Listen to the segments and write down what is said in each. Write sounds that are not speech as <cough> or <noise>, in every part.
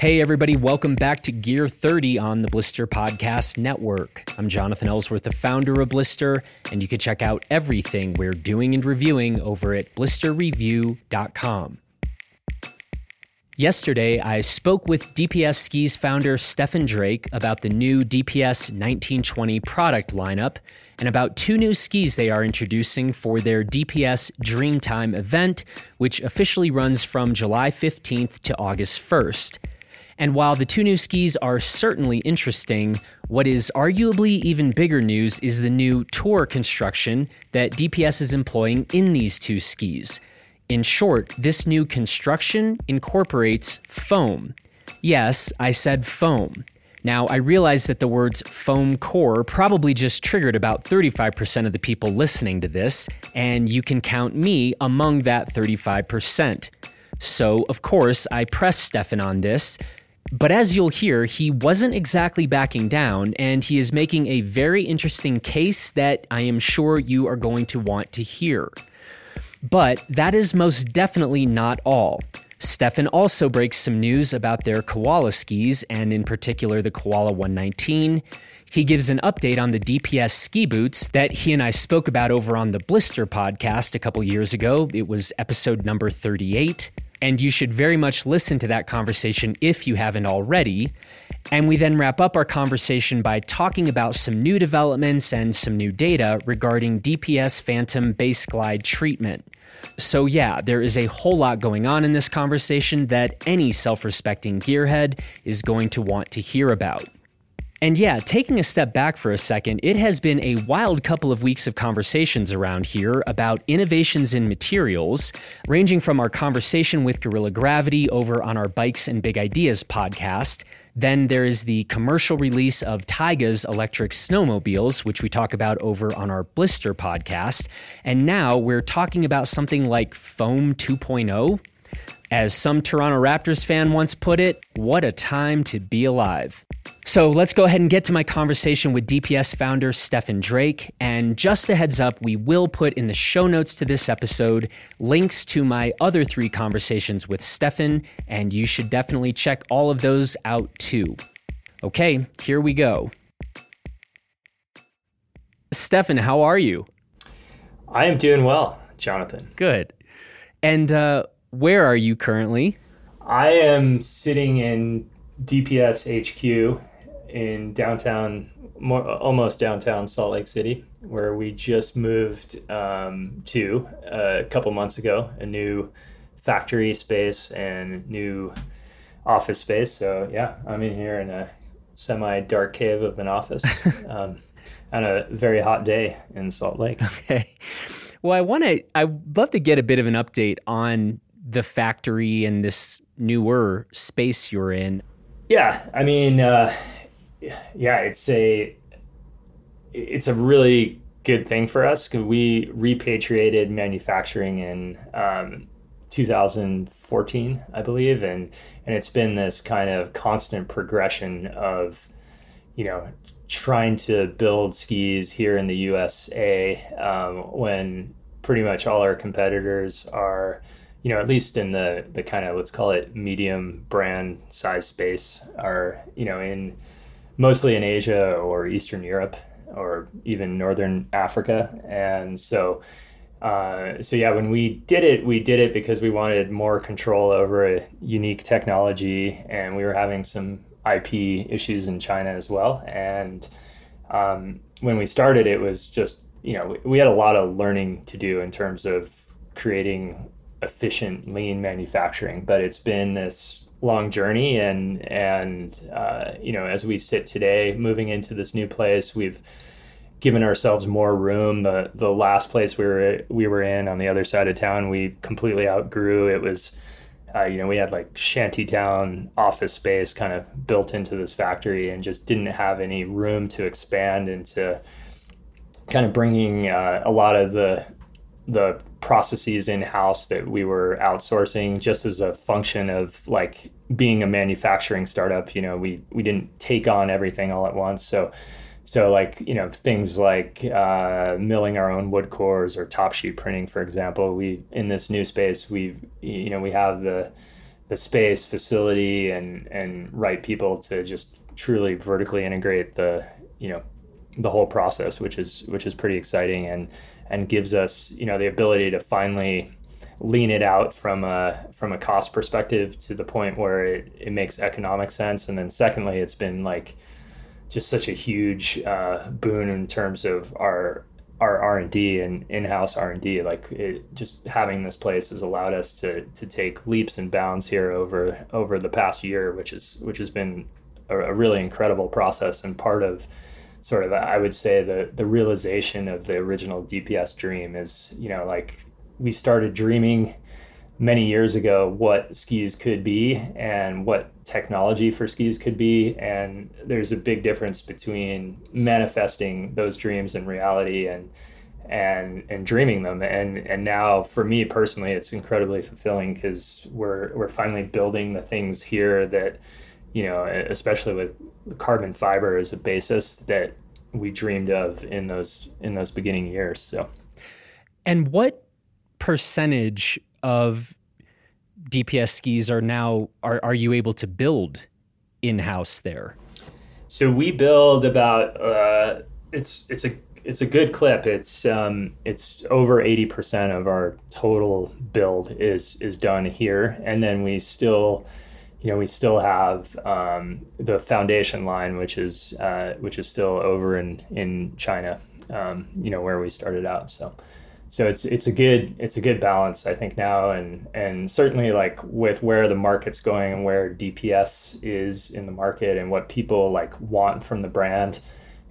Hey, everybody, welcome back to Gear 30 on the Blister Podcast Network. I'm Jonathan Ellsworth, the founder of Blister, and you can check out everything we're doing and reviewing over at blisterreview.com. Yesterday, I spoke with DPS Skis founder Stephan Drake about the new DPS 1920 product lineup and about two new skis they are introducing for their DPS Dreamtime event, which officially runs from July 15th to August 1st. And while the two new skis are certainly interesting, what is arguably even bigger news is the new tour construction that DPS is employing in these two skis. In short, this new construction incorporates foam. Yes, I said foam. Now, I realize that the words foam core probably just triggered about 35% of the people listening to this, and you can count me among that 35%. So, of course, I pressed Stephan on this but as you'll hear, he wasn't exactly backing down, and he is making a very interesting case that I am sure you are going to want to hear. But that is most definitely not all. Stephan also breaks some news about their Koala skis, and in particular the Koala 119. He gives an update on the DPS ski boots that he and I spoke about over on the Blister podcast a couple years ago. It was episode number 38. And you should very much listen to that conversation if you haven't already. And we then wrap up our conversation by talking about some new developments and some new data regarding DPS Phantom base glide treatment. So, yeah, there is a whole lot going on in this conversation that any self respecting gearhead is going to want to hear about. And yeah, taking a step back for a second, it has been a wild couple of weeks of conversations around here about innovations in materials, ranging from our conversation with Gorilla Gravity over on our Bikes and Big Ideas podcast. Then there is the commercial release of Taiga's electric snowmobiles, which we talk about over on our Blister podcast. And now we're talking about something like Foam 2.0. As some Toronto Raptors fan once put it, what a time to be alive. So let's go ahead and get to my conversation with DPS founder Stephan Drake. And just a heads up, we will put in the show notes to this episode links to my other three conversations with Stephan, and you should definitely check all of those out too. Okay, here we go. Stephan, how are you? I am doing well, Jonathan. Good. And uh, where are you currently? I am sitting in DPS HQ in downtown, more, almost downtown Salt Lake City, where we just moved um, to a couple months ago, a new factory space and new office space. So yeah, I'm in here in a semi dark cave of an office <laughs> um, on a very hot day in Salt Lake. Okay. Well, I want to. I'd love to get a bit of an update on the factory and this newer space you're in. Yeah, I mean, uh, yeah, it's a it's a really good thing for us because we repatriated manufacturing in um, 2014, I believe, and and it's been this kind of constant progression of, you know, trying to build skis here in the USA um, when pretty much all our competitors are you know, at least in the the kind of let's call it medium brand size space, are you know in mostly in Asia or Eastern Europe or even Northern Africa, and so. Uh, so yeah, when we did it, we did it because we wanted more control over a unique technology, and we were having some IP issues in China as well. And um, when we started, it was just you know we had a lot of learning to do in terms of creating efficient lean manufacturing but it's been this long journey and and uh, you know as we sit today moving into this new place we've given ourselves more room. The the last place we were we were in on the other side of town we completely outgrew. It was uh, you know we had like shantytown office space kind of built into this factory and just didn't have any room to expand into kind of bringing uh, a lot of the the processes in house that we were outsourcing just as a function of like being a manufacturing startup you know we we didn't take on everything all at once. So so like you know things like uh, milling our own wood cores or top sheet printing for example we in this new space we you know we have the the space, facility, and and right people to just truly vertically integrate the you know the whole process, which is which is pretty exciting. And and gives us you know the ability to finally lean it out from a from a cost perspective to the point where it, it makes economic sense. And then secondly it's been like just such a huge uh, boon in terms of our our r&d and in-house r&d like it, just having this place has allowed us to to take leaps and bounds here over over the past year which is which has been a, a really incredible process and part of sort of I would say the the realization of the original DPS dream is you know like we started dreaming many years ago what skis could be and what technology for skis could be. And there's a big difference between manifesting those dreams in reality and and and dreaming them. And and now for me personally it's incredibly fulfilling because we're we're finally building the things here that you know especially with carbon fiber as a basis that we dreamed of in those in those beginning years so and what percentage of DPS skis are now are are you able to build in house there? So we build about uh, it's it's a it's a good clip. It's um, it's over eighty percent of our total build is is done here, and then we still, you know, we still have um, the foundation line, which is uh, which is still over in in China, um, you know, where we started out. So so it's it's a good it's a good balance I think now and and certainly like with where the market's going and where DPS is in the market and what people like want from the brand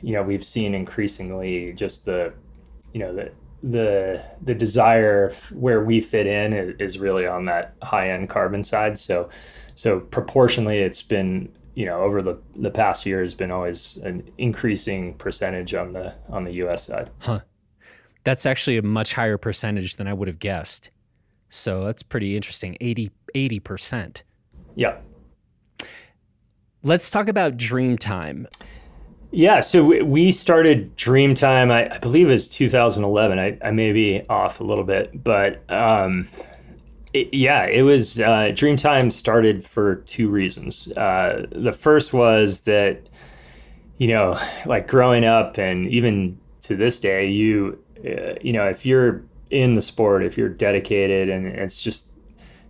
you know we've seen increasingly just the you know the the the desire where we fit in is, really on that high end carbon side so so proportionally it's been you know over the the past year has been always an increasing percentage on the on the US side huh that's actually a much higher percentage than I would have guessed. So that's pretty interesting. 80 80%. Yeah. Let's talk about Dreamtime. Yeah, so we started Dreamtime, I, I believe it was 2011. I, I may be off a little bit, but um, it, yeah, it was uh, Dreamtime started for two reasons. Uh, the first was that, you know, like growing up and even to this day, you uh, you know, if you're in the sport, if you're dedicated, and it's just,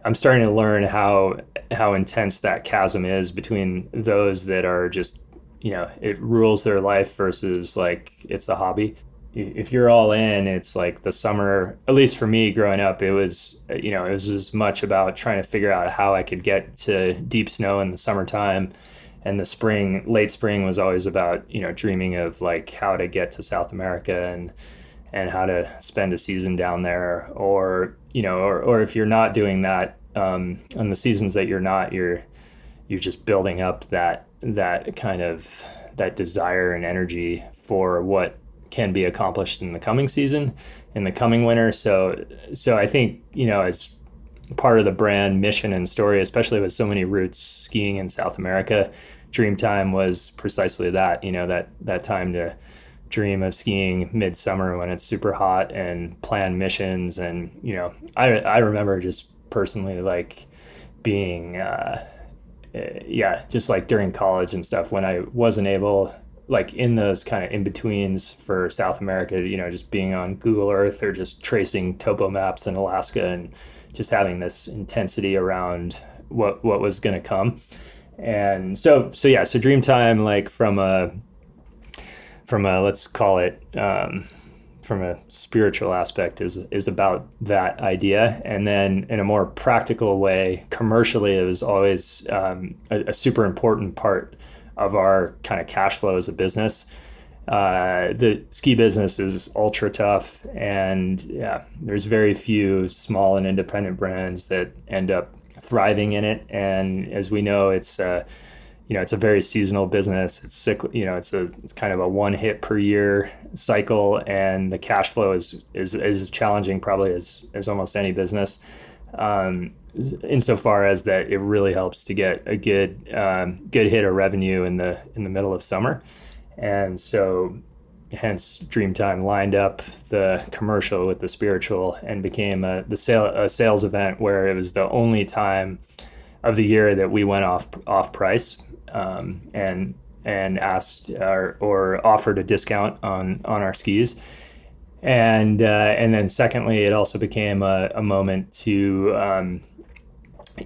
I'm starting to learn how how intense that chasm is between those that are just, you know, it rules their life versus like it's a hobby. If you're all in, it's like the summer. At least for me, growing up, it was, you know, it was as much about trying to figure out how I could get to deep snow in the summertime and the spring late spring was always about you know dreaming of like how to get to south america and and how to spend a season down there or you know or, or if you're not doing that um, on the seasons that you're not you're you're just building up that that kind of that desire and energy for what can be accomplished in the coming season in the coming winter. So so i think you know as part of the brand mission and story especially with so many roots skiing in south america dreamtime was precisely that you know that that time to dream of skiing midsummer when it's super hot and plan missions. And you know I I remember just personally like being uh, eh, yeah just like during college and stuff when I wasn't able like in those kind of in betweens for South America you know just being on Google Earth or just tracing topo maps in Alaska and just having this intensity around what what was going to come. And so so yeah so dreamtime like from a from a let's call it um, from a spiritual aspect is is about that idea. And then in a more practical way commercially it was always um, a, a, super important part of our kind of cash flow as a business uh, the ski business is ultra tough and yeah there's very few small and independent brands that end up thriving in it and as we know it's uh, you know, it's a very seasonal business. It's cyclical, you know, it's a it's kind of a one hit per year cycle, and the cash flow is is is challenging probably as as almost any business. Um, insofar as that it really helps to get a good um, good hit of revenue in the in the middle of summer, and so hence Dreamtime lined up the commercial with the spiritual and became a the sale a sales event where it was the only time of the year that we went off off price um, and and asked or, or offered a discount on on our skis. And uh, and then secondly, it also became a, a moment to um,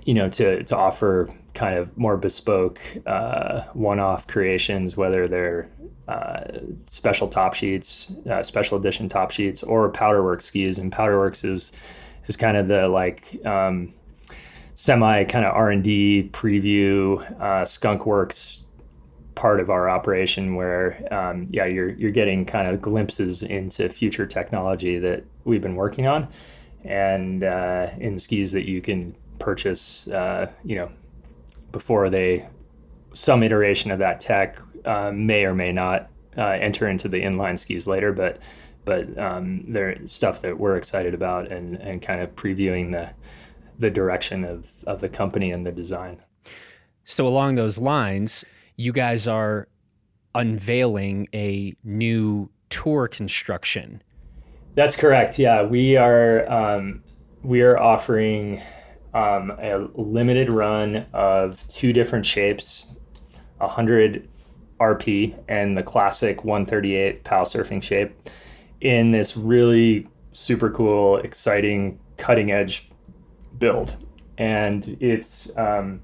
you know to to offer kind of more bespoke uh, one-off creations, whether they're uh, special top sheets, uh, special edition top sheets, or Powderworks skis. And Powderworks is is kind of the like um, semi kind of R and D preview uh, Skunkworks part of our operation where um, yeah you're you're getting kind of glimpses into future technology that we've been working on and uh, in skis that you can purchase uh, you know before they some iteration of that tech uh, may or may not uh, enter into the inline skis later but but um, they're stuff that we're excited about and and kind of previewing the the direction of of the company and the design so along those lines you guys are unveiling a new tour construction. That's correct. Yeah, we are um, we are offering um, a limited run of two different shapes, 100 RP and the classic 138 POW surfing shape, in this really super cool, exciting, cutting edge build, and it's um,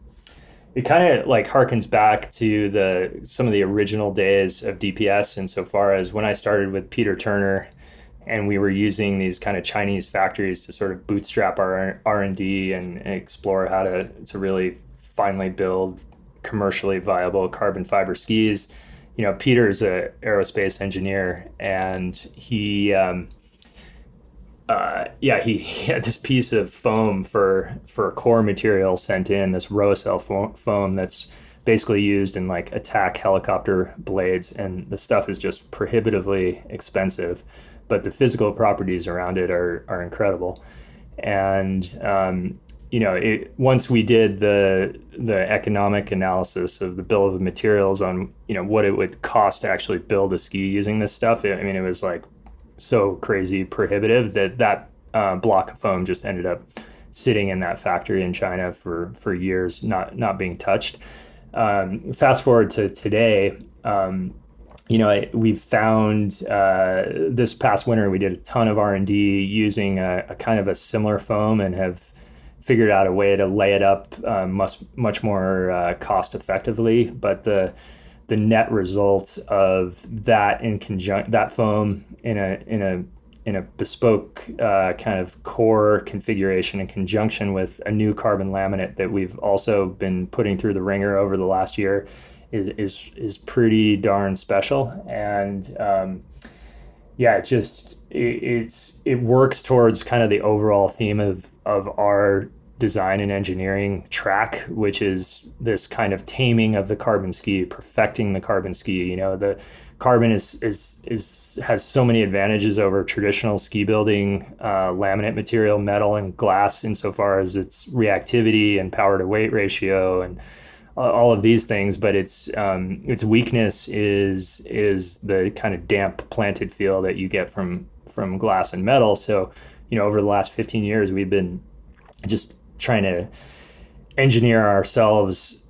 it kind of like harkens back to the some of the original days of DPS insofar as when I started with Peter Turner and we were using these kind of Chinese factories to sort of bootstrap our R&D and, and explore how to, to really finally build commercially viable carbon fiber skis. You know, Peter's a aerospace engineer and he um, uh, yeah, he, <laughs> he, had this piece of foam for for core material sent in, this Rohacell foam that's basically used in like attack helicopter blades, and the stuff is just prohibitively expensive, but the physical properties around it are are incredible. And um, you know, it, once we did the the economic analysis of the bill of materials on you know what it would cost to actually build a ski using this stuff, it, I mean, it was like so crazy prohibitive that that uh, block of foam just ended up sitting in that factory in China for for years, not not being touched. Um, fast forward to today, um, you know, we found uh, this past winter we did a ton of R and D using a, a, kind of a similar foam and have figured out a way to lay it up uh, much much more uh, cost effectively. But the the net result of that in conjunction that foam in a in a in a bespoke uh, kind of core configuration in conjunction with a new carbon laminate that we've also been putting through the ringer over the last year is is, is pretty darn special and um, yeah it just it, it's it works towards kind of the overall theme of of our design and engineering track, which is this kind of taming of the carbon ski, perfecting the carbon ski. You know, the carbon is is is has so many advantages over traditional ski building uh, laminate material, metal and glass, insofar as its reactivity and power to weight ratio and all of these things. But its um, its weakness is is the kind of damp planted feel that you get from from glass and metal. So you know, over the last 15 years, we've been just trying to engineer ourselves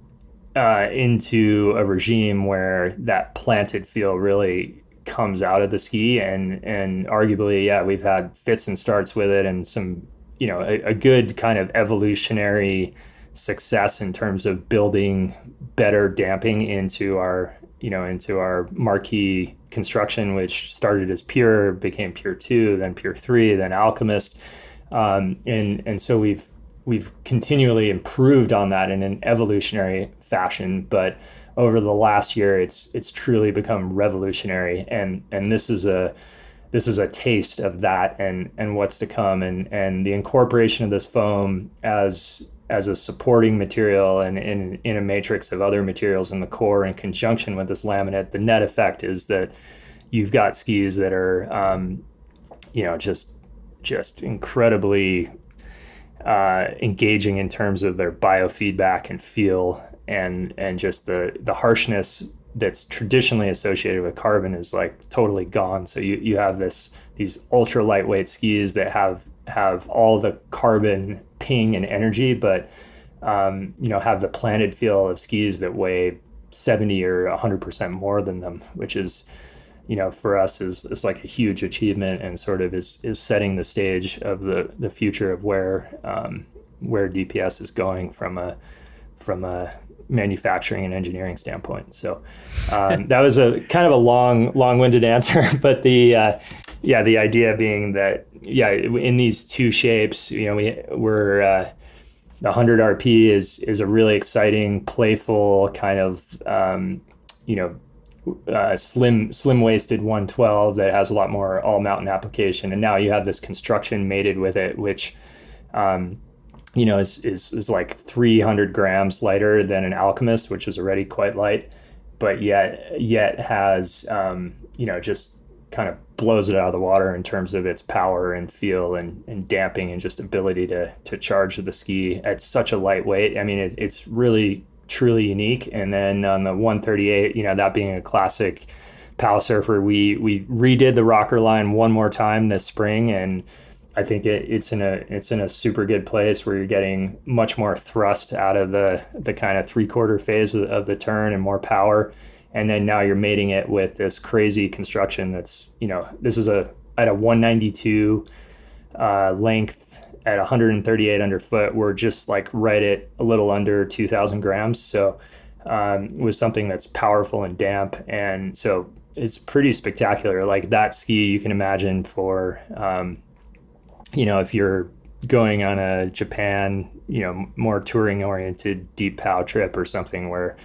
uh, into a regime where that planted feel really comes out of the ski and and arguably yeah we've had fits and starts with it and some you know a, a good kind of evolutionary success in terms of building better damping into our you know into our marquee construction which started as pure became pure 2 then pure 3 then alchemist. Um, and and so we've we've continually improved on that in an evolutionary fashion, but over the last year, it's it's truly become revolutionary, and and this is a this is a taste of that and and what's to come, and and the incorporation of this foam as as a supporting material and in in a matrix of other materials in the core in conjunction with this laminate, the net effect is that you've got skis that are um, you know just just incredibly uh, engaging in terms of their biofeedback and feel and and just the the harshness that's traditionally associated with carbon is like totally gone. So you, you have this these ultra lightweight skis that have have all the carbon ping and energy, but um, you know, have the planted feel of skis that weigh 70 or 100% more than them, which is, you know, for us is, is like a huge achievement and sort of is, is setting the stage of the, the future of where, um, where DPS is going from a, from a manufacturing and engineering standpoint. So um, that was a kind of a long, long-winded <laughs> answer, but the uh, yeah, the idea being that yeah, in these two shapes, you know, we we're uh, the 100 RP is is a really exciting, playful kind of um, you know uh, slim slim waisted 112 that has a lot more all mountain application, and now you have this construction mated with it, which um, you know is, is is like 300 grams lighter than an Alchemist, which is already quite light, but yet yet has um, you know just kind of blows it out of the water in terms of its power and feel and, and damping and just ability to to charge the ski at such a lightweight. I mean, it, it's really truly unique. And then on the 138, you know, that being a classic pow surfer, we we redid the rocker line one more time this spring, and I think it, it's in a it's in a super good place where you're getting much more thrust out of the the kind of three quarter phase of, of the turn and more power and then now you're mating it with this crazy construction that's you know this is a at a 192 uh, length at 138 underfoot. We're just like right at a little under 2000 grams. So um, was something that's powerful and damp. And so it's pretty spectacular. Like that ski you can imagine for um, you know if you're going on a japan you know more touring oriented deep pow trip or something where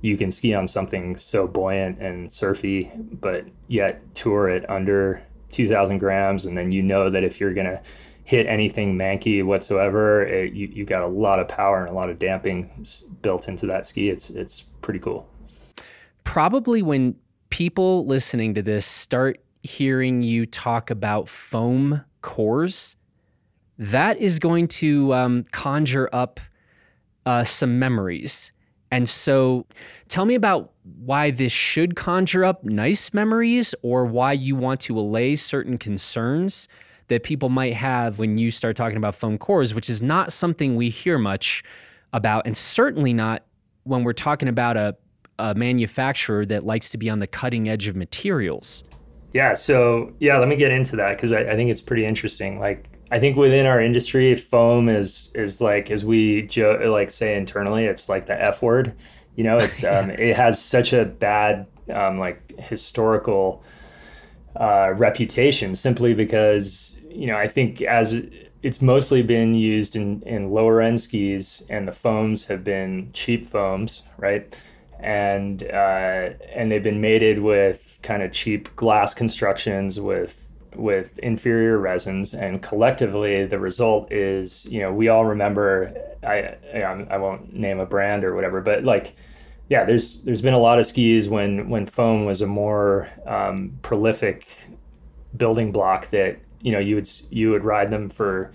you can ski on something so buoyant and surfy, but yet tour it under 2,000 grams. And then you know that if you're going to hit anything manky whatsoever, it, you, you got a lot of power and a lot of damping built into that ski. It's, it's pretty cool. Probably when people listening to this start hearing you talk about foam cores, that is going to um, conjure up uh, some memories and so tell me about why this should conjure up nice memories or why you want to allay certain concerns that people might have when you start talking about foam cores, which is not something we hear much about, and certainly not when we're talking about a, a manufacturer that likes to be on the cutting edge of materials. Yeah, so yeah, let me get into that because I, I think it's pretty interesting. Like I think within our industry, foam is is like as we jo- like say internally, it's like the F word. You know, it's <laughs> um, it has such a bad um, like historical uh, reputation simply because you know I think as it's mostly been used in in lower end skis, and the foams have been cheap foams, right? And uh, and they've been mated with kind of cheap glass constructions with with inferior resins and collectively the result is you know we all remember I I won't name a brand or whatever but like yeah there's there's been a lot of skis when when foam was a more um, prolific building block that you know you would you would ride them for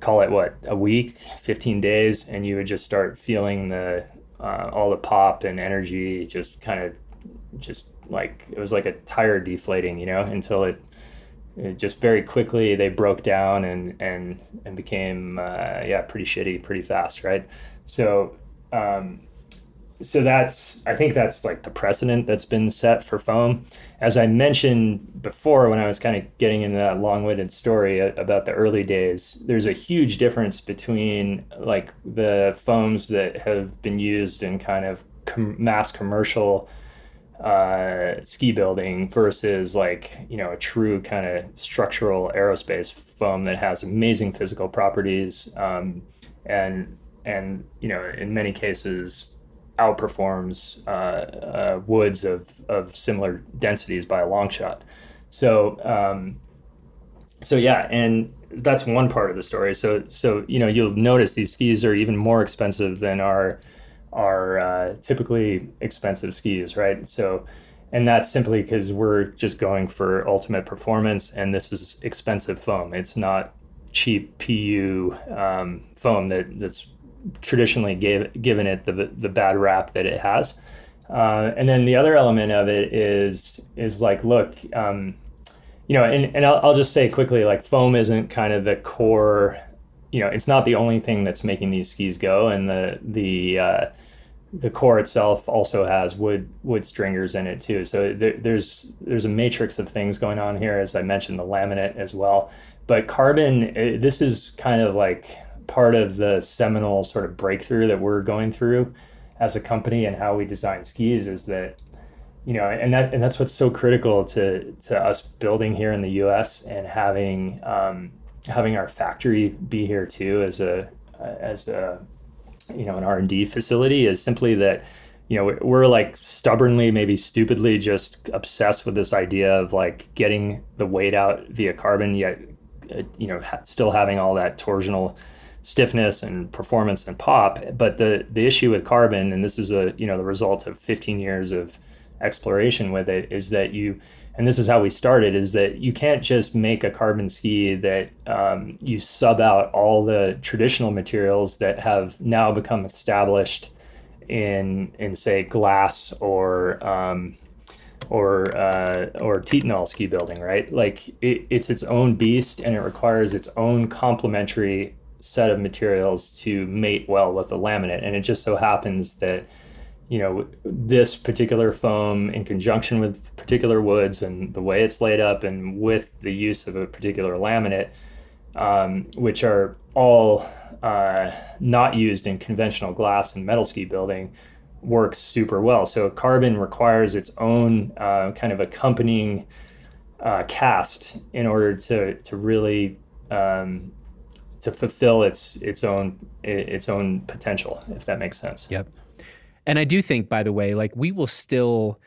call it what a week 15 days and you would just start feeling the uh, all the pop and energy just kind of just like it was like a tire deflating you know until it it just very quickly they broke down and and and became uh, yeah pretty shitty pretty fast right? So um, so that's i think that's like the precedent that's been set for foam. As i mentioned before when i was kind of getting into that long-winded story about the early days there's a huge difference between like the foams that have been used in kind of com- mass commercial uh, ski building versus like you know a true kind of structural aerospace foam that has amazing physical properties um, and and you know in many cases outperforms uh, uh, woods of of similar densities by a long shot. So um, so yeah, and that's one part of the story. So so you know you'll notice these skis are even more expensive than our are uh, typically expensive skis, right? So, and that's simply because we're just going for ultimate performance, and this is expensive foam. It's not cheap PU um, foam that that's traditionally gave, given it the the bad rap that it has. Uh, and then the other element of it is is like, look, um, you know, and, and I'll, I'll just say quickly, like foam isn't kind of the core you know it's not the only thing that's making these skis go, and the the uh, the core itself also has wood wood stringers in it too. So there, there's there's a matrix of things going on here, as I mentioned, the laminate as well. But carbon, eh, this is kind of like part of the seminal sort of breakthrough that we're going through as a company and how we design skis is that you know and that and that's what's so critical to to us building here in the US and having um, having our factory be here too as a as a you know an R&D facility is simply that you know we're like stubbornly maybe stupidly just obsessed with this idea of like getting the weight out via carbon yet uh, you know still having all that torsional stiffness and performance and pop. But the the issue with carbon and this is a you know the result of 15 years of exploration with it is that you and this is how we started is that you can't just make a carbon ski that um, you sub out all the traditional materials that have now become established in in say glass or um, or uh, or Titanal ski building, right? Like it, it's its own beast, and it requires its own complementary set of materials to mate well with the laminate. And it just so happens that you know this particular foam in conjunction with particular woods and the way it's laid up and with the use of a particular laminate um, which are all uh, not used in conventional glass and metal ski building works super well. So carbon requires its own uh, kind of accompanying uh, cast in order to to really um, to fulfill its its own its own potential if that makes sense. Yep and I do think, by the way, like we will still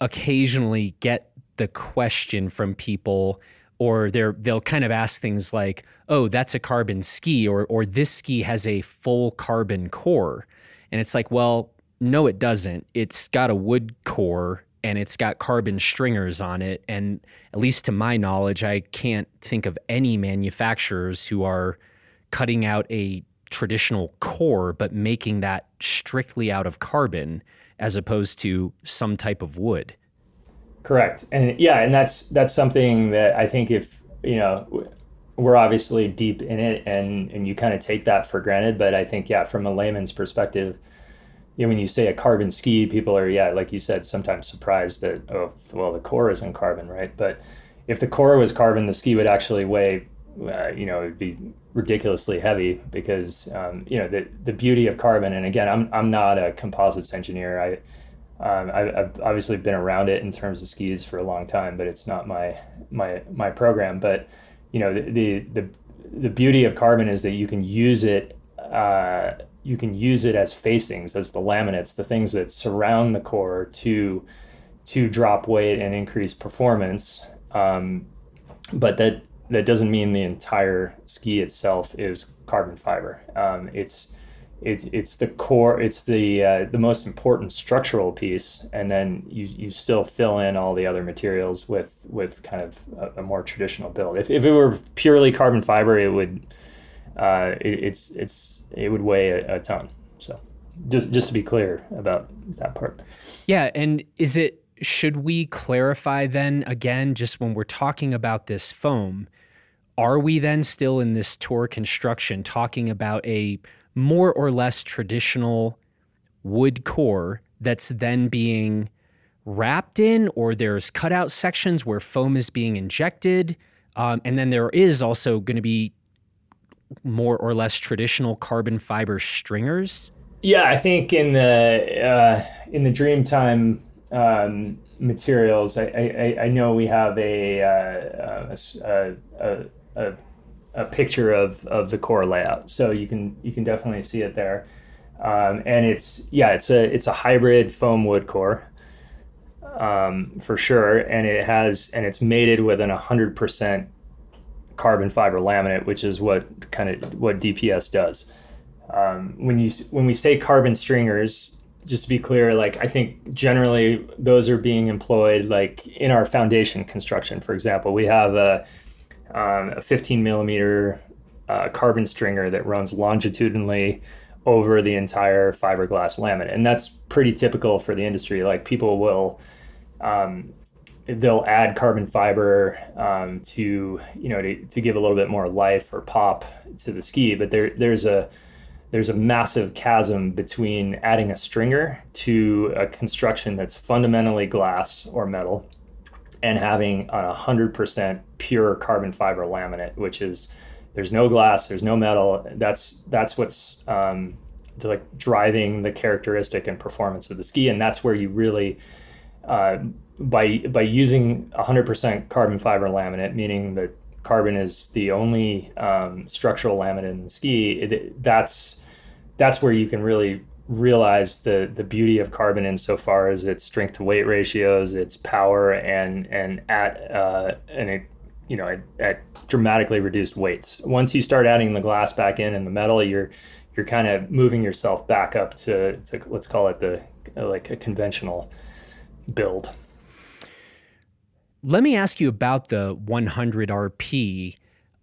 occasionally get the question from people or they're they'll kind of ask things like, "Oh, that's a carbon ski," or "or this ski has a full carbon core," and it's like, well, no, it doesn't. It's got a wood core and it's got carbon stringers on it, and at least to my knowledge, I can't think of any manufacturers who are cutting out a traditional core, but making that strictly out of carbon as opposed to some type of wood. Correct. And yeah, and that's that's something that I think if, you know, we're obviously deep in it and and you kind of take that for granted, but I think yeah, from a layman's perspective, you know, when you say a carbon ski, people are yeah, like you said, sometimes surprised that oh, well, the core isn't carbon, right? But if the core was carbon, the ski would actually weigh, uh, you know, it'd be ridiculously heavy because um, you know the the beauty of carbon. And again, I'm I'm not a composites engineer. I um, I, have obviously been around it in terms of skis for a long time, but it's not my my my program. But you know the the the, the beauty of carbon is that you can use it. Uh, you can use it as facings, as the laminates, the things that surround the core to to drop weight and increase performance. Um, but that that doesn't mean the entire ski itself is carbon fiber. Um, it's it's it's the core. It's the uh, the most important structural piece, and then you you still fill in all the other materials with with kind of a, a more traditional build. If if it were purely carbon fiber, it would uh, it, it's it's it would weigh a, a ton. So just just to be clear about that part. Yeah, and is it should we clarify then again just when we're talking about this foam are we then still in this tour construction talking about a more or less traditional wood core that's then being wrapped in, or there's cutout sections where foam is being injected? Um, and then there is also going to be more or less traditional carbon fiber stringers. Yeah, I think in the uh, in the Dreamtime um, materials, I, I, I, know we have a, uh, a, a, a, a picture of, of the core layout. So you can you can definitely see it there. Um, and it's yeah, it's a it's a hybrid foam wood core um, for sure, and it has and it's mated with an hundred percent carbon fiber laminate, which is what kind of what DPS does. Um, when you when we say carbon stringers, just to be clear, like I think generally those are being employed like in our foundation construction. For example, we have a um, a 15 millimeter uh, carbon stringer that runs longitudinally over the entire fiberglass laminate. And that's pretty typical for the industry. Like people will, um, they'll add carbon fiber um, to you know to, to give a little bit more life or pop to the ski but there there's a there's a massive chasm between adding a stringer to a construction that's fundamentally glass or metal and having a 100% pure carbon fiber laminate which is there's no glass there's no metal. That's that's what's um, like driving the characteristic and performance of the ski. And that's where you really uh, by by using 100% carbon fiber laminate, meaning that carbon is the only um, structural laminate in the ski, it, that's that's where you can really realize the the beauty of carbon insofar as its strength to weight ratios, its power, and and at uh, it you know at, at dramatically reduced weights. Once you start adding the glass back in and the metal, you're you're kind of moving yourself back up to, to let's call it the like a conventional build. Let me ask you about the 100 RP.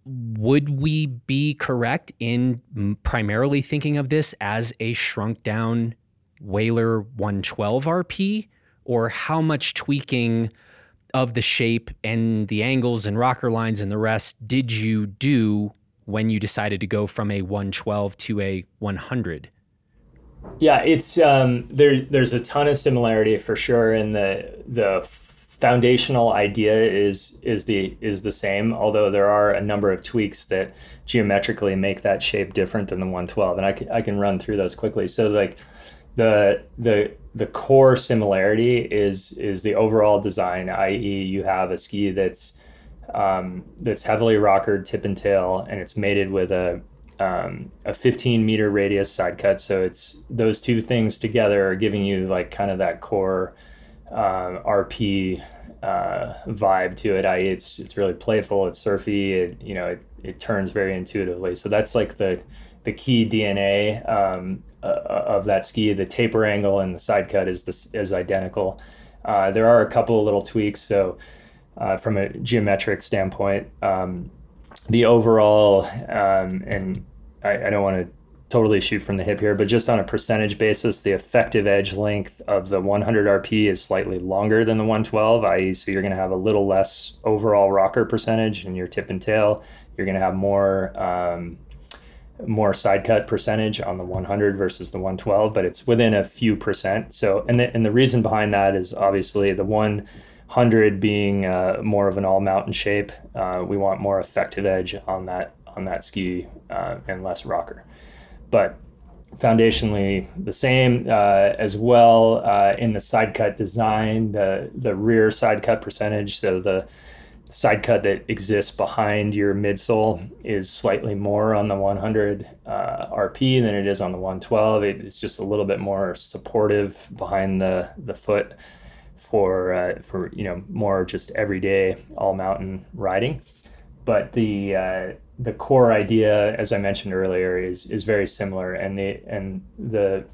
Would we be correct in primarily thinking of this as a shrunk down Wailer 112 RP? Or how much tweaking of the shape and the angles and rocker lines and the rest did you do when you decided to go from a 112 to a 100? Yeah, it's um, there. There's a ton of similarity for sure and the the foundational idea is is the is the same although there are a number of tweaks that geometrically make that shape different than the 112 and I can, I can run through those quickly so like the the the core similarity is is the overall design i.e. you have a ski that's um, that's heavily rockered tip and tail and it's mated with a um, a 15 meter radius side cut so it's those two things together are giving you like kind of that core uh, RP uh, vibe to it. I it's it's really playful. It's surfy. It you know it, it turns very intuitively. So that's like the the key DNA um, uh, of that ski. The taper angle and the side cut is this is identical. Uh, there are a couple of little tweaks. So uh, from a geometric standpoint, um, the overall um, and I, I don't want to totally shoot from the hip here, but just on a percentage basis, the effective edge length of the 100 RP is slightly longer than the 112, i.e., so you're going to have a little less overall rocker percentage in your tip and tail. You're going to have more um, more side cut percentage on the 100 versus the 112, but it's within a few percent. So, and the, and the reason behind that is obviously the 100 being uh, more of an all mountain shape. Uh, we want more effective edge on that on that ski uh, and less rocker but foundationally the same uh, as well uh, in the side cut design, the, the rear side cut percentage. So the side cut that exists behind your midsole is slightly more on the 100 uh, RP than it is on the 112. it's just a little bit more supportive behind the, the foot for uh, for you know more just everyday all mountain riding. But the uh, the core idea, as I mentioned earlier, is is very similar, and the and the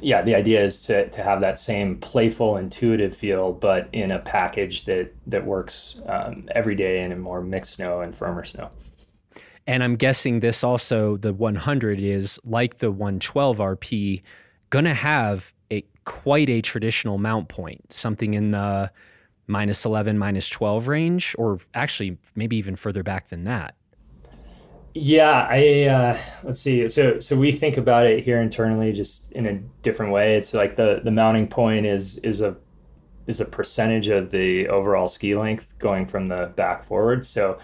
yeah, the idea is to, to have that same playful, intuitive feel, but in a package that that works um, every day in a more mixed snow and firmer snow. And I'm guessing this also the 100 is like the 112 RP, gonna have a quite a traditional mount point, something in the minus 11, minus 12 range, or actually maybe even further back than that? Yeah, I uh, let's see. So so we think about it here internally just in a different way. It's like the the mounting point is is a is a percentage of the overall ski length going from the back forward. So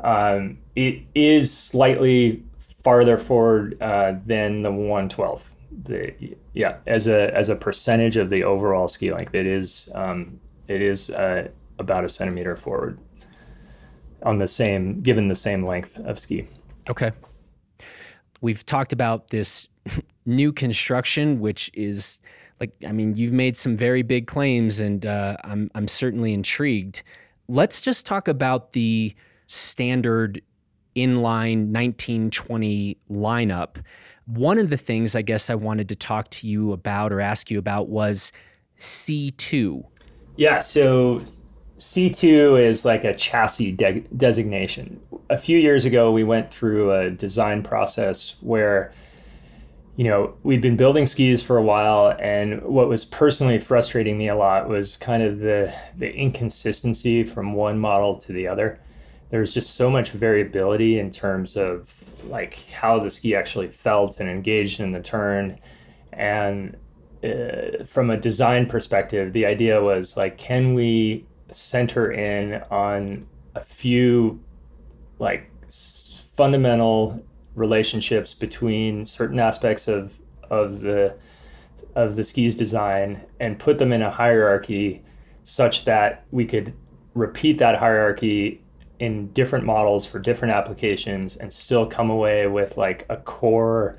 um, it is slightly farther forward uh, than the 112. The yeah, as a as a percentage of the overall ski length, it is um, it is uh, about a centimeter forward on the same, given the same length of ski. Okay. We've talked about this <laughs> new construction, which is like, I mean, you've made some very big claims, and uh, I'm I'm certainly intrigued. Let's just talk about the standard inline 1920 lineup. One of the things I guess I wanted to talk to you about or ask you about was C2. Yeah, so C2 is like a chassis de- designation. A few years ago, we went through a design process where you know, we'd been building skis for a while, and what was personally frustrating me a lot was kind of the the inconsistency from one model to the other. There's just so much variability in terms of like how the ski actually felt and engaged in the turn, and uh, from a design perspective, the idea was like, can we center in on a few like fundamental relationships between certain aspects of of the of the skis design and put them in a hierarchy such that we could repeat that hierarchy in different models for different applications and still come away with like a core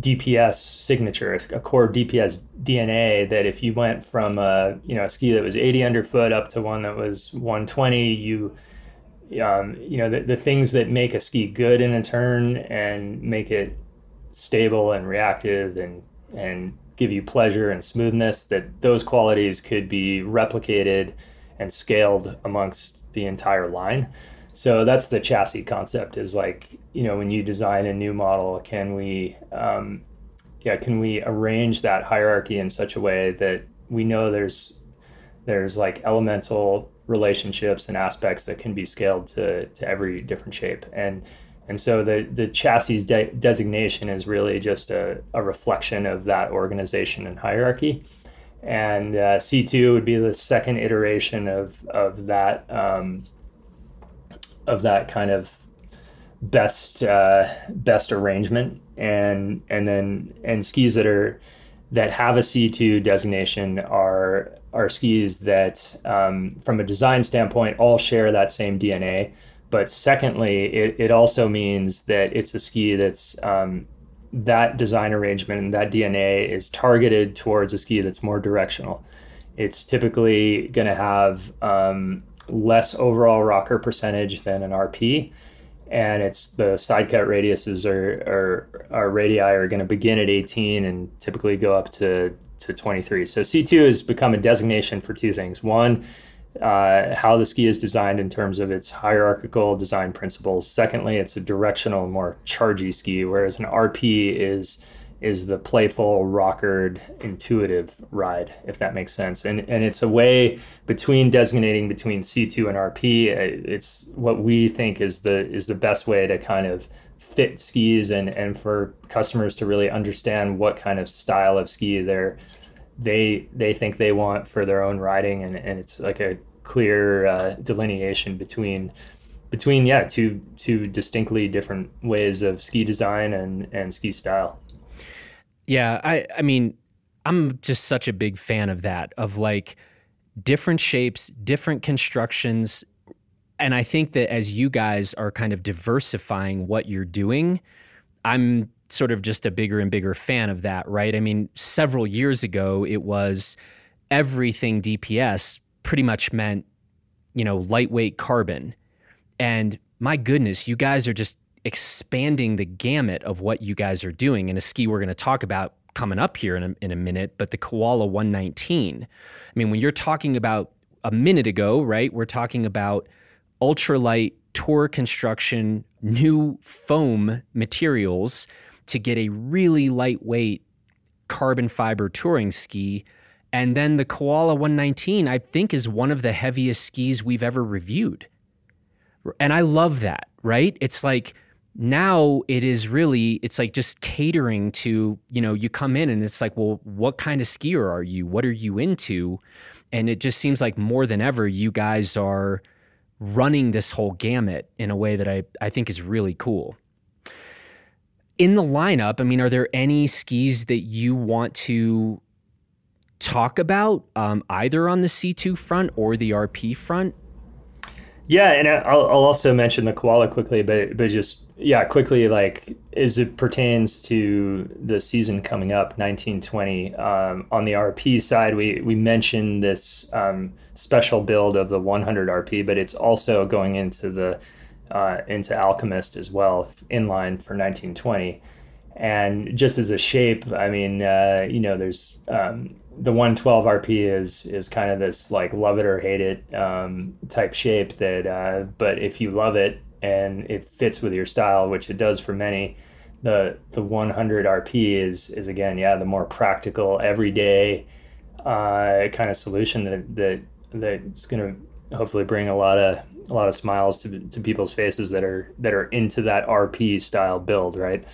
DPS signature, a core DPS DNA that if you went from a you know a ski that was 80 underfoot up to one that was 120, you um, you know the, the things that make a ski good in a turn and make it stable and reactive and and give you pleasure and smoothness that those qualities could be replicated and scaled amongst the entire line so that's the chassis concept is like you know when you design a new model can we um, yeah can we arrange that hierarchy in such a way that we know there's there's like elemental relationships and aspects that can be scaled to, to every different shape. And and so the, the chassis de- designation is really just a, a reflection of that organization and hierarchy. And uh, C2 would be the second iteration of, of that um, of that kind of best uh, best arrangement. And and then and skis that are that have a C2 designation are are skis that, um, from a design standpoint, all share that same DNA. But secondly, it, it also means that it's a ski that's um, that design arrangement and that DNA is targeted towards a ski that's more directional. It's typically going to have um, less overall rocker percentage than an RP, and it's the side cut radiuses are, are, are radii are going to begin at 18 and typically go up to to 23. So C2 has become a designation for two things. One, uh, how the ski is designed in terms of its hierarchical design principles. Secondly, it's a directional, more chargy ski, whereas an RP is is the playful, rockered, intuitive ride, if that makes sense. And and it's a way between designating between C2 and RP. Uh, it's what we think is the is the best way to kind of fit skis and and for customers to really understand what kind of style of ski they're they they think they want for their own riding and, and it's like a clear uh, delineation between between yeah two two distinctly different ways of ski design and and ski style yeah i i mean i'm just such a big fan of that of like different shapes different constructions and I think that as you guys are kind of diversifying what you're doing, I'm sort of just a bigger and bigger fan of that, right? I mean, several years ago, it was everything DPS pretty much meant, you know, lightweight carbon. And my goodness, you guys are just expanding the gamut of what you guys are doing in a ski we're going to talk about coming up here in a, in a minute, but the Koala 119. I mean, when you're talking about a minute ago, right, we're talking about ultralight tour construction, new foam materials to get a really lightweight carbon fiber touring ski. And then the Koala 119, I think, is one of the heaviest skis we've ever reviewed. And I love that, right? It's like now it is really, it's like just catering to, you know, you come in and it's like, well, what kind of skier are you? What are you into? And it just seems like more than ever, you guys are running this whole gamut in a way that I, I think is really cool. In the lineup, I mean, are there any skis that you want to talk about, um, either on the C2 front or the RP front? Yeah, and I'll, I'll also mention the koala quickly, but but just yeah, quickly like as it pertains to the season coming up, 1920. Um, on the RP side, we we mentioned this um, special build of the 100 RP, but it's also going into the uh, into Alchemist as well, in line for 1920. And just as a shape, I mean, uh, you know, there's um, the 112 RP is is kind of this like love it or hate it um, type shape that uh, but if you love it and it fits with your style which it does for many the the 100 RP is is again yeah the more practical everyday uh, kind of solution that that that's going to hopefully bring a lot of a lot of smiles to, to people's faces that are that are into that RP style build right?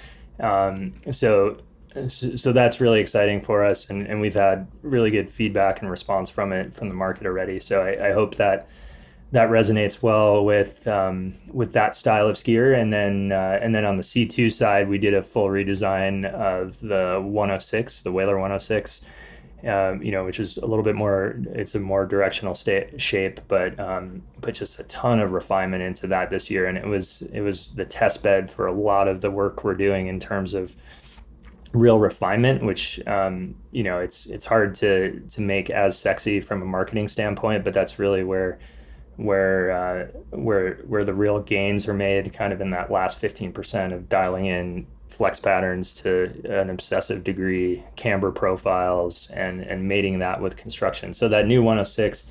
Um, so so that's really exciting for us and, and we've had really good feedback and response from it from the market already so I, I hope that that resonates well with um, with that style of skier. And then uh, and then on the C2 side, we did a full redesign of the 106, the Wailer 106. Um, you know, which is a little bit more. It's a more directional state shape, but um, put just a ton of refinement into that this year, and it was it was the test bed for a lot of the work we're doing in terms of real refinement, which um, you know it's it's hard to to make as sexy from a marketing standpoint, but that's really where where uh, where where the real gains are made, kind of in that last fifteen percent of dialing in flex patterns to an obsessive degree, camber profiles, and and mating that with construction. So that new 106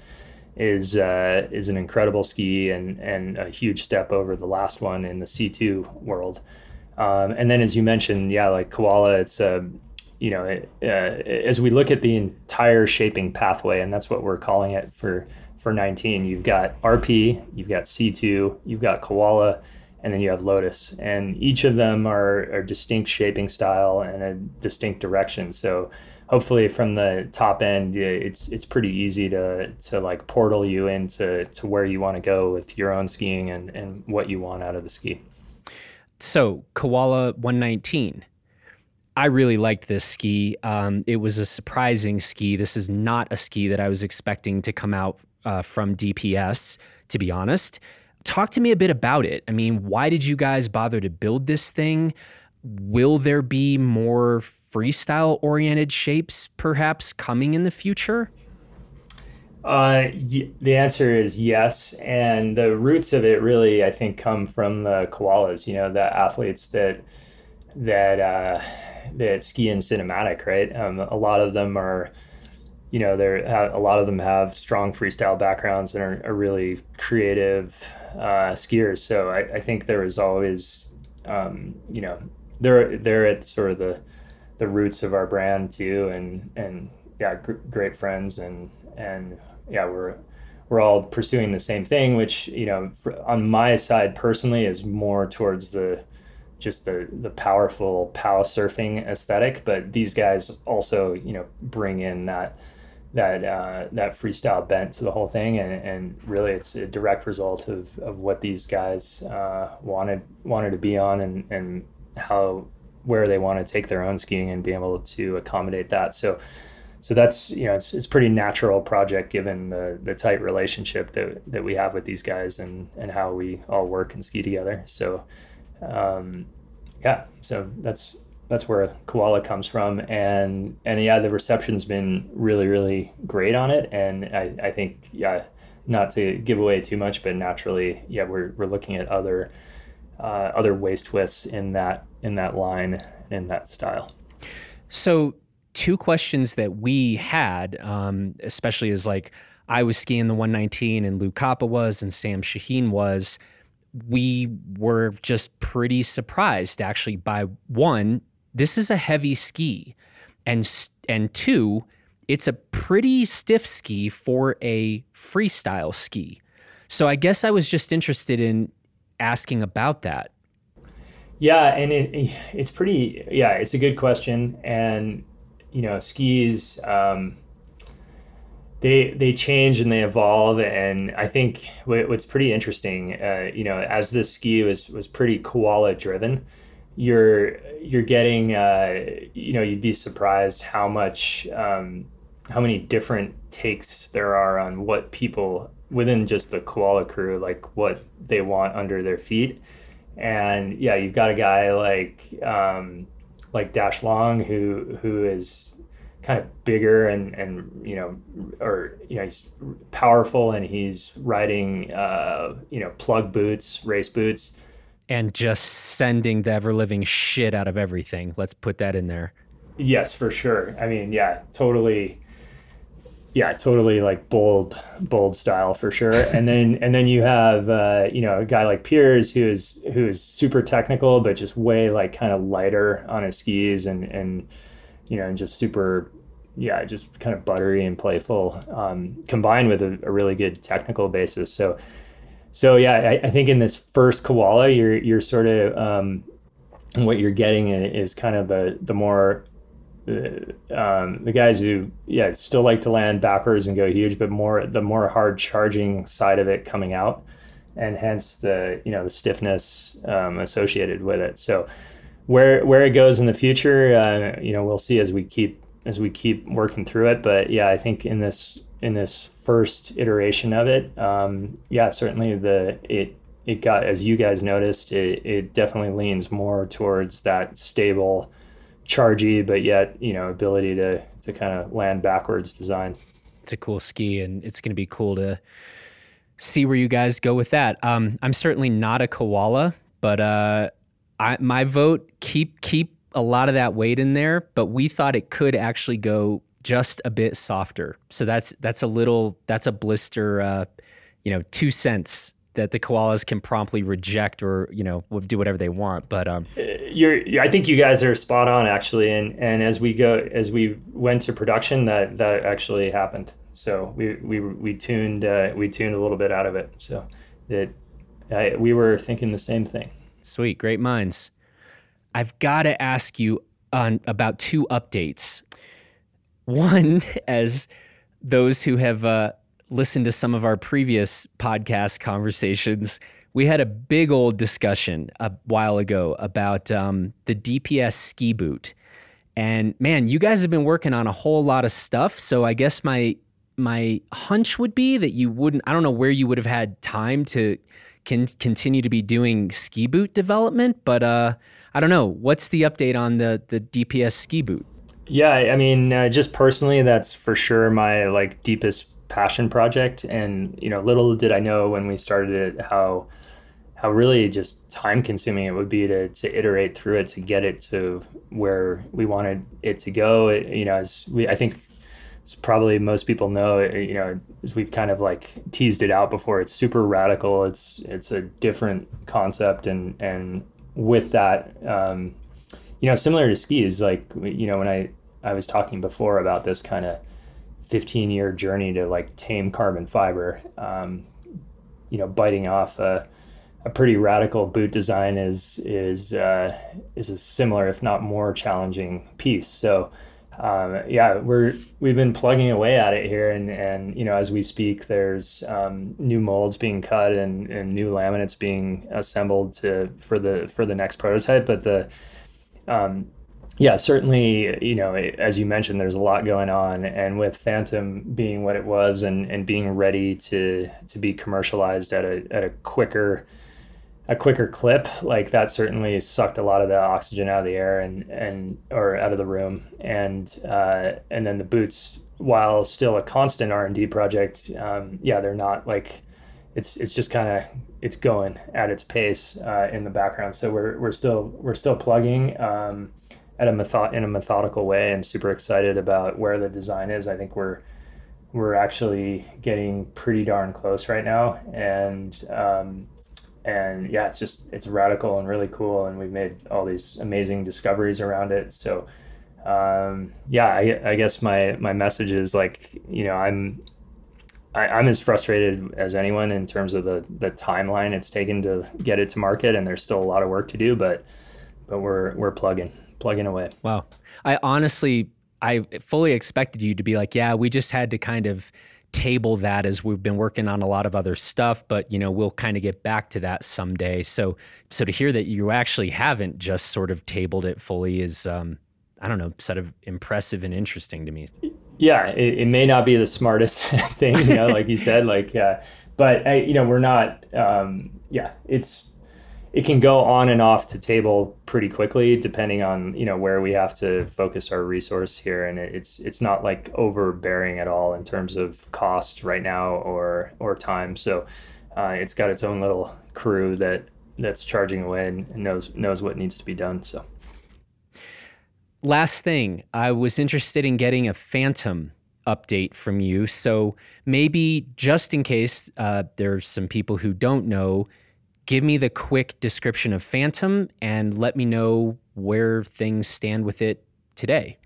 is uh, is an incredible ski and and a huge step over the last one in the C2 world. Um, and then as you mentioned, yeah, like Koala, it's a uh, you know, it, uh, as we look at the entire shaping pathway, and that's what we're calling it for for 19. You've got RP, you've got C2, you've got Koala, and then you have Lotus. And each of them are, are distinct shaping style and a distinct direction. So hopefully from the top end, it's it's pretty easy to to like portal you into to where you want to go with your own skiing and, and what you want out of the ski. So Koala 119. I really liked this ski. Um, it was a surprising ski. This is not a ski that I was expecting to come out uh, from DPS, to be honest. Talk to me a bit about it. I mean, why did you guys bother to build this thing? Will there be more freestyle oriented shapes perhaps coming in the future? Uh, y- the answer is yes, and the roots of it really, I think, come from the koalas. You know, the athletes that that uh, that ski in cinematic, right? Um, a lot of them are you know, there a lot of them have strong freestyle backgrounds and are, are really creative uh, skiers. So I, I, think there is always, um, you know, they're they're at sort of the the roots of our brand too, and and yeah, gr- great friends and and yeah, we're we're all pursuing the same thing, which you know, for, on my side personally is more towards the just the the powerful pow surfing aesthetic, but these guys also you know bring in that that uh, that freestyle bent to the whole thing, and, and really it's a direct result of, of what these guys uh, wanted wanted to be on, and and how where they want to take their own skiing and be able to accommodate that. So so that's you know it's it's pretty natural project given the the tight relationship that that we have with these guys and and how we all work and ski together. So um, yeah, so that's that's where koala comes from. And and yeah the reception's been really really great on it. And i, I think yeah not to give away too much but naturally yeah we're, we're looking at other uh, other waist twists in that in that line in that style. So two questions that we had um, especially as like i was skiing the 119 and luke Koppa was and sam shaheen was we were just pretty surprised actually by one this is a heavy ski and and two it's a pretty stiff ski for a freestyle ski. So i guess i was just interested in asking about that. Yeah and it, it's pretty yeah it's a good question and you know skis um, they they change and they evolve. And i think what's pretty interesting uh, you know as this ski was was pretty koala driven you're you're getting uh, you know you'd be surprised how much um, how many different takes there are on what people within just the koala crew like what they want under their feet. And yeah you've got a guy like um, like Dash Longe who who is kind of bigger and and you know or you know he's powerful and he's riding uh, you know plug boots race boots and just sending the ever living shit out of everything. Let's put that in there. Yes, for sure. I mean, yeah, totally. Yeah, totally like bold, bold style for sure. <laughs> And then and then you have uh, you know a guy like Piers who is who is super technical, but just way like kind of lighter on his skis and and you know and just super yeah, just kind of buttery and playful, um, combined with a, a, really good technical basis. So so yeah, I, I, think in this first koala, you're you're sort of um, what you're getting is kind of the the more um, the guys who yeah still like to land backwards and go huge, but more the more hard charging side of it coming out, and hence the you know the stiffness um, associated with it. So where where it goes in the future, uh, you know, we'll see as we keep as we keep working through it. But yeah, I think in this in this first iteration of it, um, yeah, certainly the it it got as you guys noticed, it, it definitely leans more towards that stable chargy, but yet you know ability to to kind of land backwards design. It's a cool ski, and it's going to be cool to see where you guys go with that. Um, I'm certainly not a koala, but uh, I, my vote keep keep a lot of that weight in there. But we thought it could actually go just a bit softer. So that's that's a little that's a blister, uh, you know, two cents that the koalas can promptly reject or you know do whatever they want. But um, uh, you're, I think you guys are spot on actually, and and as we go as we went to production, that that actually happened. So we we we tuned uh, we tuned a little bit out of it. So it I, we were thinking the same thing. Sweet, great minds. I've got to ask you on about two updates. One, <laughs> as those who have uh, listened to some of our previous podcast conversations, we had a big old discussion a while ago about um, the DPS ski boot. And man, you guys have been working on a whole lot of stuff. So I guess my my hunch would be that you wouldn't. I don't know where you would have had time to continue to be doing ski boot development, but uh, I don't know. What's the update on the the DPS ski boot? Yeah, I mean, uh, just personally, that's for sure my like deepest passion project. And you know, little did I know when we started it how how really just time consuming it would be to to iterate through it to get it to where we wanted it to go. It, you know, as we I think probably most people know, you know, as we've kind of like teased it out before. It's super radical. It's it's a different concept, and and with that, um, you know, similar to skis, like you know, when I I was talking before about this kind of 15 year journey to like tame carbon fiber. Um, you know, biting off a, a pretty radical boot design is is uh, is a similar, if not more challenging piece. So. Um, yeah, we're we've been plugging away at it here, and and you know as we speak, there's um, new molds being cut and, and new laminates being assembled to for the for the next prototype. But the um, yeah, certainly, you know, as you mentioned, there's a lot going on, and with Phantom being what it was, and, and being ready to to be commercialized at a at a quicker a quicker clip, like that certainly sucked a lot of the oxygen out of the air and and or out of the room, and uh, and then the boots, while still a constant R and D project, um, yeah, they're not like it's it's just kind of it's going at its pace uh, in the background. So we're we're still we're still plugging. Um, at a method in a methodical way and super excited about where the design is. I think we're we're actually getting pretty darn close right now, and um, and yeah, it's just it's radical and really cool, and we've made all these amazing discoveries around it. So um, yeah, I, I guess my my message is like you know I'm I, am as frustrated as anyone in terms of the the timeline it's taken to get it to market, and there's still a lot of work to do, but but we're we're plugging plugging away. Wow. I honestly, I fully expected you to be like, yeah, we just had to kind of table that as we've been working on a lot of other stuff, but you know, we'll kind of get back to that someday. So, so to hear that you actually haven't just sort of tabled it fully is, um, I don't know, sort of impressive and interesting to me. Yeah, it, it may not be the smartest <laughs> thing, you know, like you said, like, uh, but I, you know, we're not, um, yeah, it's, it can go on and off to table pretty quickly depending on you know where we have to focus our resource here. And it's it's not like overbearing at all in terms of cost right now or or time. So uh, it's got its own little crew that that's charging away and knows knows what needs to be done so. Last thing i was interested in getting a phantom update from you. So maybe just in case uh, there's some people who don't know, give me the quick description of Phantom and let me know where things stand with it today.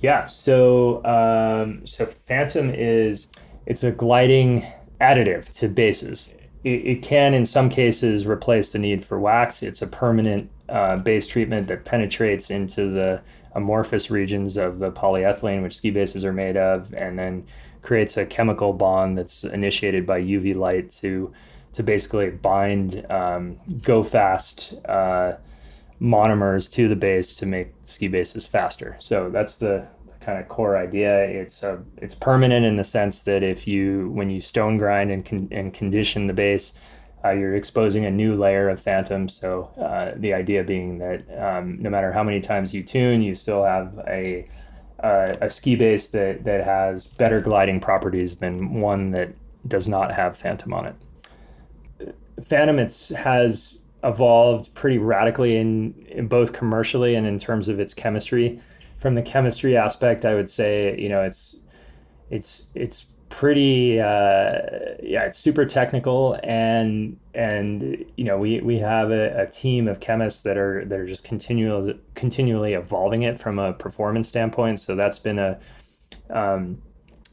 Yeah. So um, so Phantom is it's a gliding additive to bases. It, it, can, in some cases, replace the need for wax. It's a permanent uh, base treatment that penetrates into the amorphous regions of the polyethylene, which ski bases are made of, and then creates a chemical bond that's initiated by UV light to to basically bind um, go fast uh, monomers to the base to make ski bases faster. So that's the kind of core idea. It's a, it's permanent in the sense that if you when you stone grind and con- and condition the base, uh, you're exposing a new layer of phantom. So uh, the idea being that um, no matter how many times you tune, you still have a a ski base that that has better gliding properties than one that does not have phantom on it. Phantom it's has evolved pretty radically in, in both commercially and in terms of its chemistry. From the chemistry aspect, I would say you know it's it's it's pretty uh, yeah it's super technical and and you know we we have a, a, team of chemists that are that are just continually continually evolving it from a performance standpoint so that's been a um,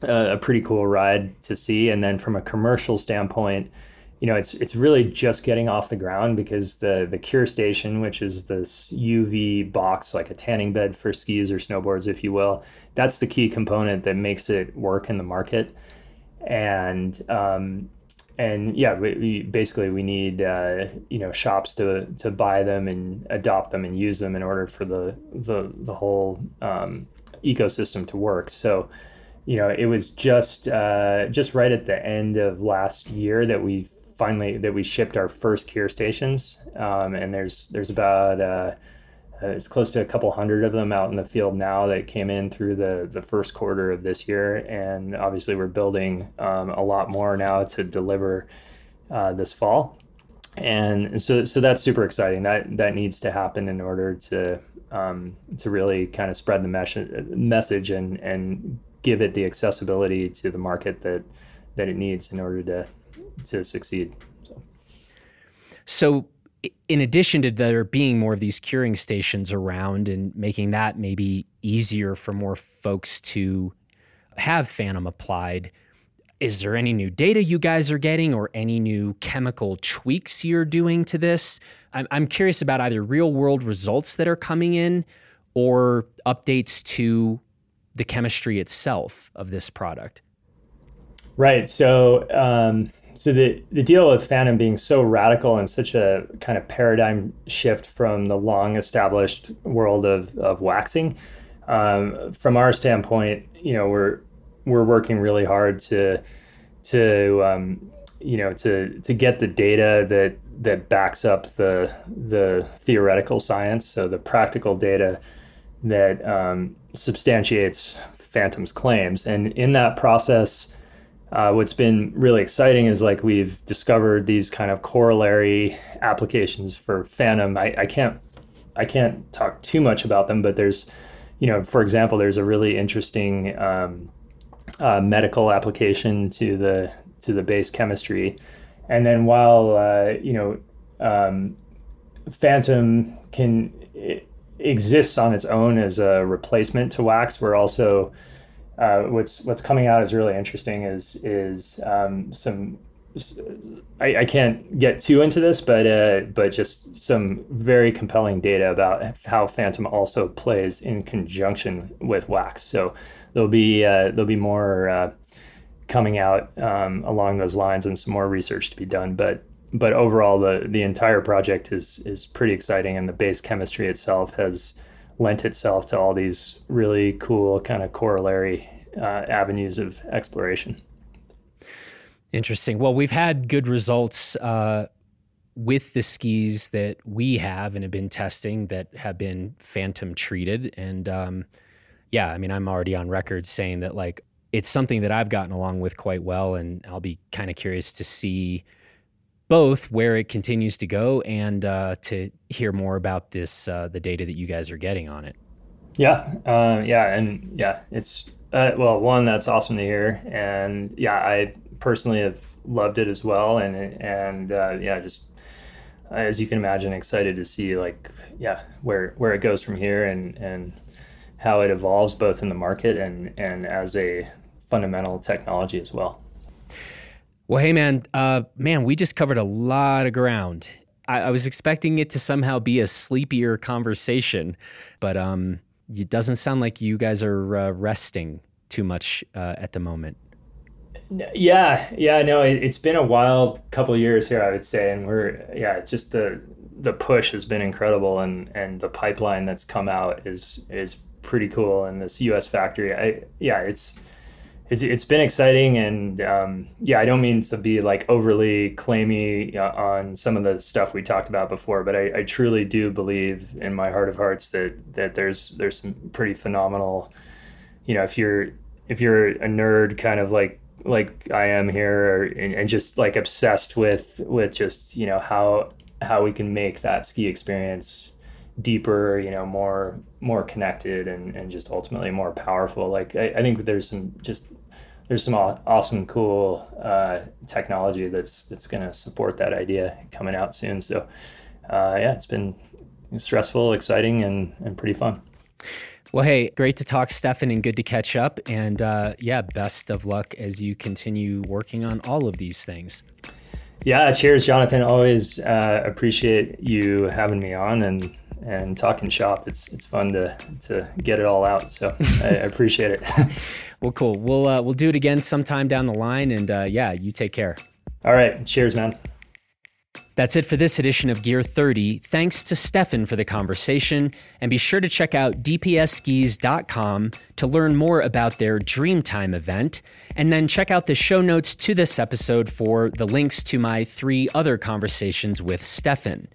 a, pretty cool ride to see and then from a commercial standpoint you know it's it's really just getting off the ground because the the cure station which is this uv box like a tanning bed for skis or snowboards if you will that's the key component that makes it work in the market. And um, and yeah, we, we, basically we need uh, you know shops to to buy them and adopt them and use them in order for the the the whole um, ecosystem to work. So you know it was just uh, just right at the end of last year that we finally that we shipped our first cure stations, um, and there's there's about uh, uh, it's close to a couple hundred of them out in the field now that came in through the, the first quarter of this year. And obviously, we're building um, a lot more now to deliver uh, this fall. And so, so that's super exciting. That that needs to happen in order to um, to really kind of spread the mesh- message and and give it the accessibility to the market that that it needs in order to to succeed. So, so in addition to there being more of these curing stations around and making that maybe easier for more folks to have Phantom applied, is there any new data you guys are getting or any new chemical tweaks you're doing to this? I'm, I'm curious about either real world results that are coming in or updates to the chemistry itself of this product. Right. So, um, so the the deal with Phantom being so radical and such a kind of paradigm shift from the long established world of of waxing, um, from our standpoint, you know, we're we're working really hard to to um, you know to to get the data that that backs up the the theoretical science, so the practical data that um, substantiates Phantom's claims, and in that process uh, what's been really exciting is like we've discovered these kind of corollary applications for Phantom. I, I can't I can't talk too much about them, but there's you know, for example, there's a really interesting um, uh, medical application to the to the base chemistry, and then while uh, you know um, Phantom can exists on its own as a replacement to wax, we're also uh, what's what's coming out is really interesting is is um, some I, I, can't get too into this, but uh, but just some very compelling data about how Phantom also plays in conjunction with Wax. So there'll be uh, there'll be more uh, coming out um, along those lines and some more research to be done. But but overall, the the entire project is is pretty exciting, and the base chemistry itself has lent itself to all these really cool kind of corollary uh, avenues of exploration. Interesting. Well, we've had good results uh, with the skis that we have and have been testing that have been phantom treated. And um, yeah, I mean, I'm already on record saying that like it's something that I've gotten along with quite well. And I'll be kind of curious to see both where it continues to go and uh, to hear more about this uh, the data that you guys are getting on it. Yeah, uh, yeah, and yeah, it's Uh, well, one, that's awesome to hear, and yeah, I personally have loved it as well, and and uh, yeah, just as you can imagine, excited to see like yeah where where it goes from here and and how it evolves both in the market and and as a fundamental technology as well. Well, hey man, uh, man, we just covered a lot of ground. I, I was expecting it to somehow be a sleepier conversation, but um, it doesn't sound like you guys are uh, resting too much uh, at the moment. Yeah, yeah, no, it, has been a wild couple years here, I would say, and we're yeah, just the the push has been incredible, and and the pipeline that's come out is is pretty cool, and this U.S. factory, I yeah, it's it's it's been exciting, and um, yeah, I don't mean to be like overly claimy uh, on some of the stuff we talked about before, but I, I truly do believe in my heart of hearts that that there's there's some pretty phenomenal, you know, if you're if you're a nerd, kind of like like I am here, and, and just like obsessed with with just you know how how we can make that ski experience deeper, you know, more more connected and, and just ultimately more powerful. Like I, I think there's some just there's some awesome, cool uh, technology that's that's going to support that idea coming out soon. So uh, yeah, it's been stressful, exciting, and and pretty fun. Well, hey, great to talk, Stephan, and good to catch up. And uh, yeah, best of luck as you continue working on all of these things. Yeah, cheers, Jonathan. Always uh, appreciate you having me on and and talking shop. It's it's fun to to get it all out. So I, appreciate it. <laughs> well, cool. We'll uh, we'll do it again sometime down the line. And uh, yeah, you take care. All right. Cheers, man. That's it for this edition of Gear 30. Thanks to Stephan for the conversation, and be sure to check out dpsskis.com to learn more about their Dreamtime event, and then check out the show notes to this episode for the links to my three other conversations with Stephan.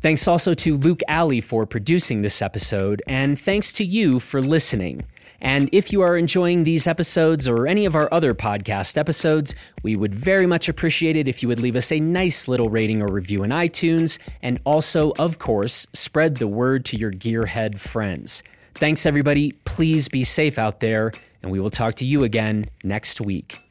Thanks also to Luke Alley for producing this episode, and thanks to you for listening. And if you are enjoying these episodes or any of our other podcast episodes, we would very much appreciate it if you would leave us a nice little rating or review in iTunes. And also, of course, spread the word to your gearhead friends. Thanks, everybody. Please be safe out there, and we will talk to you again next week.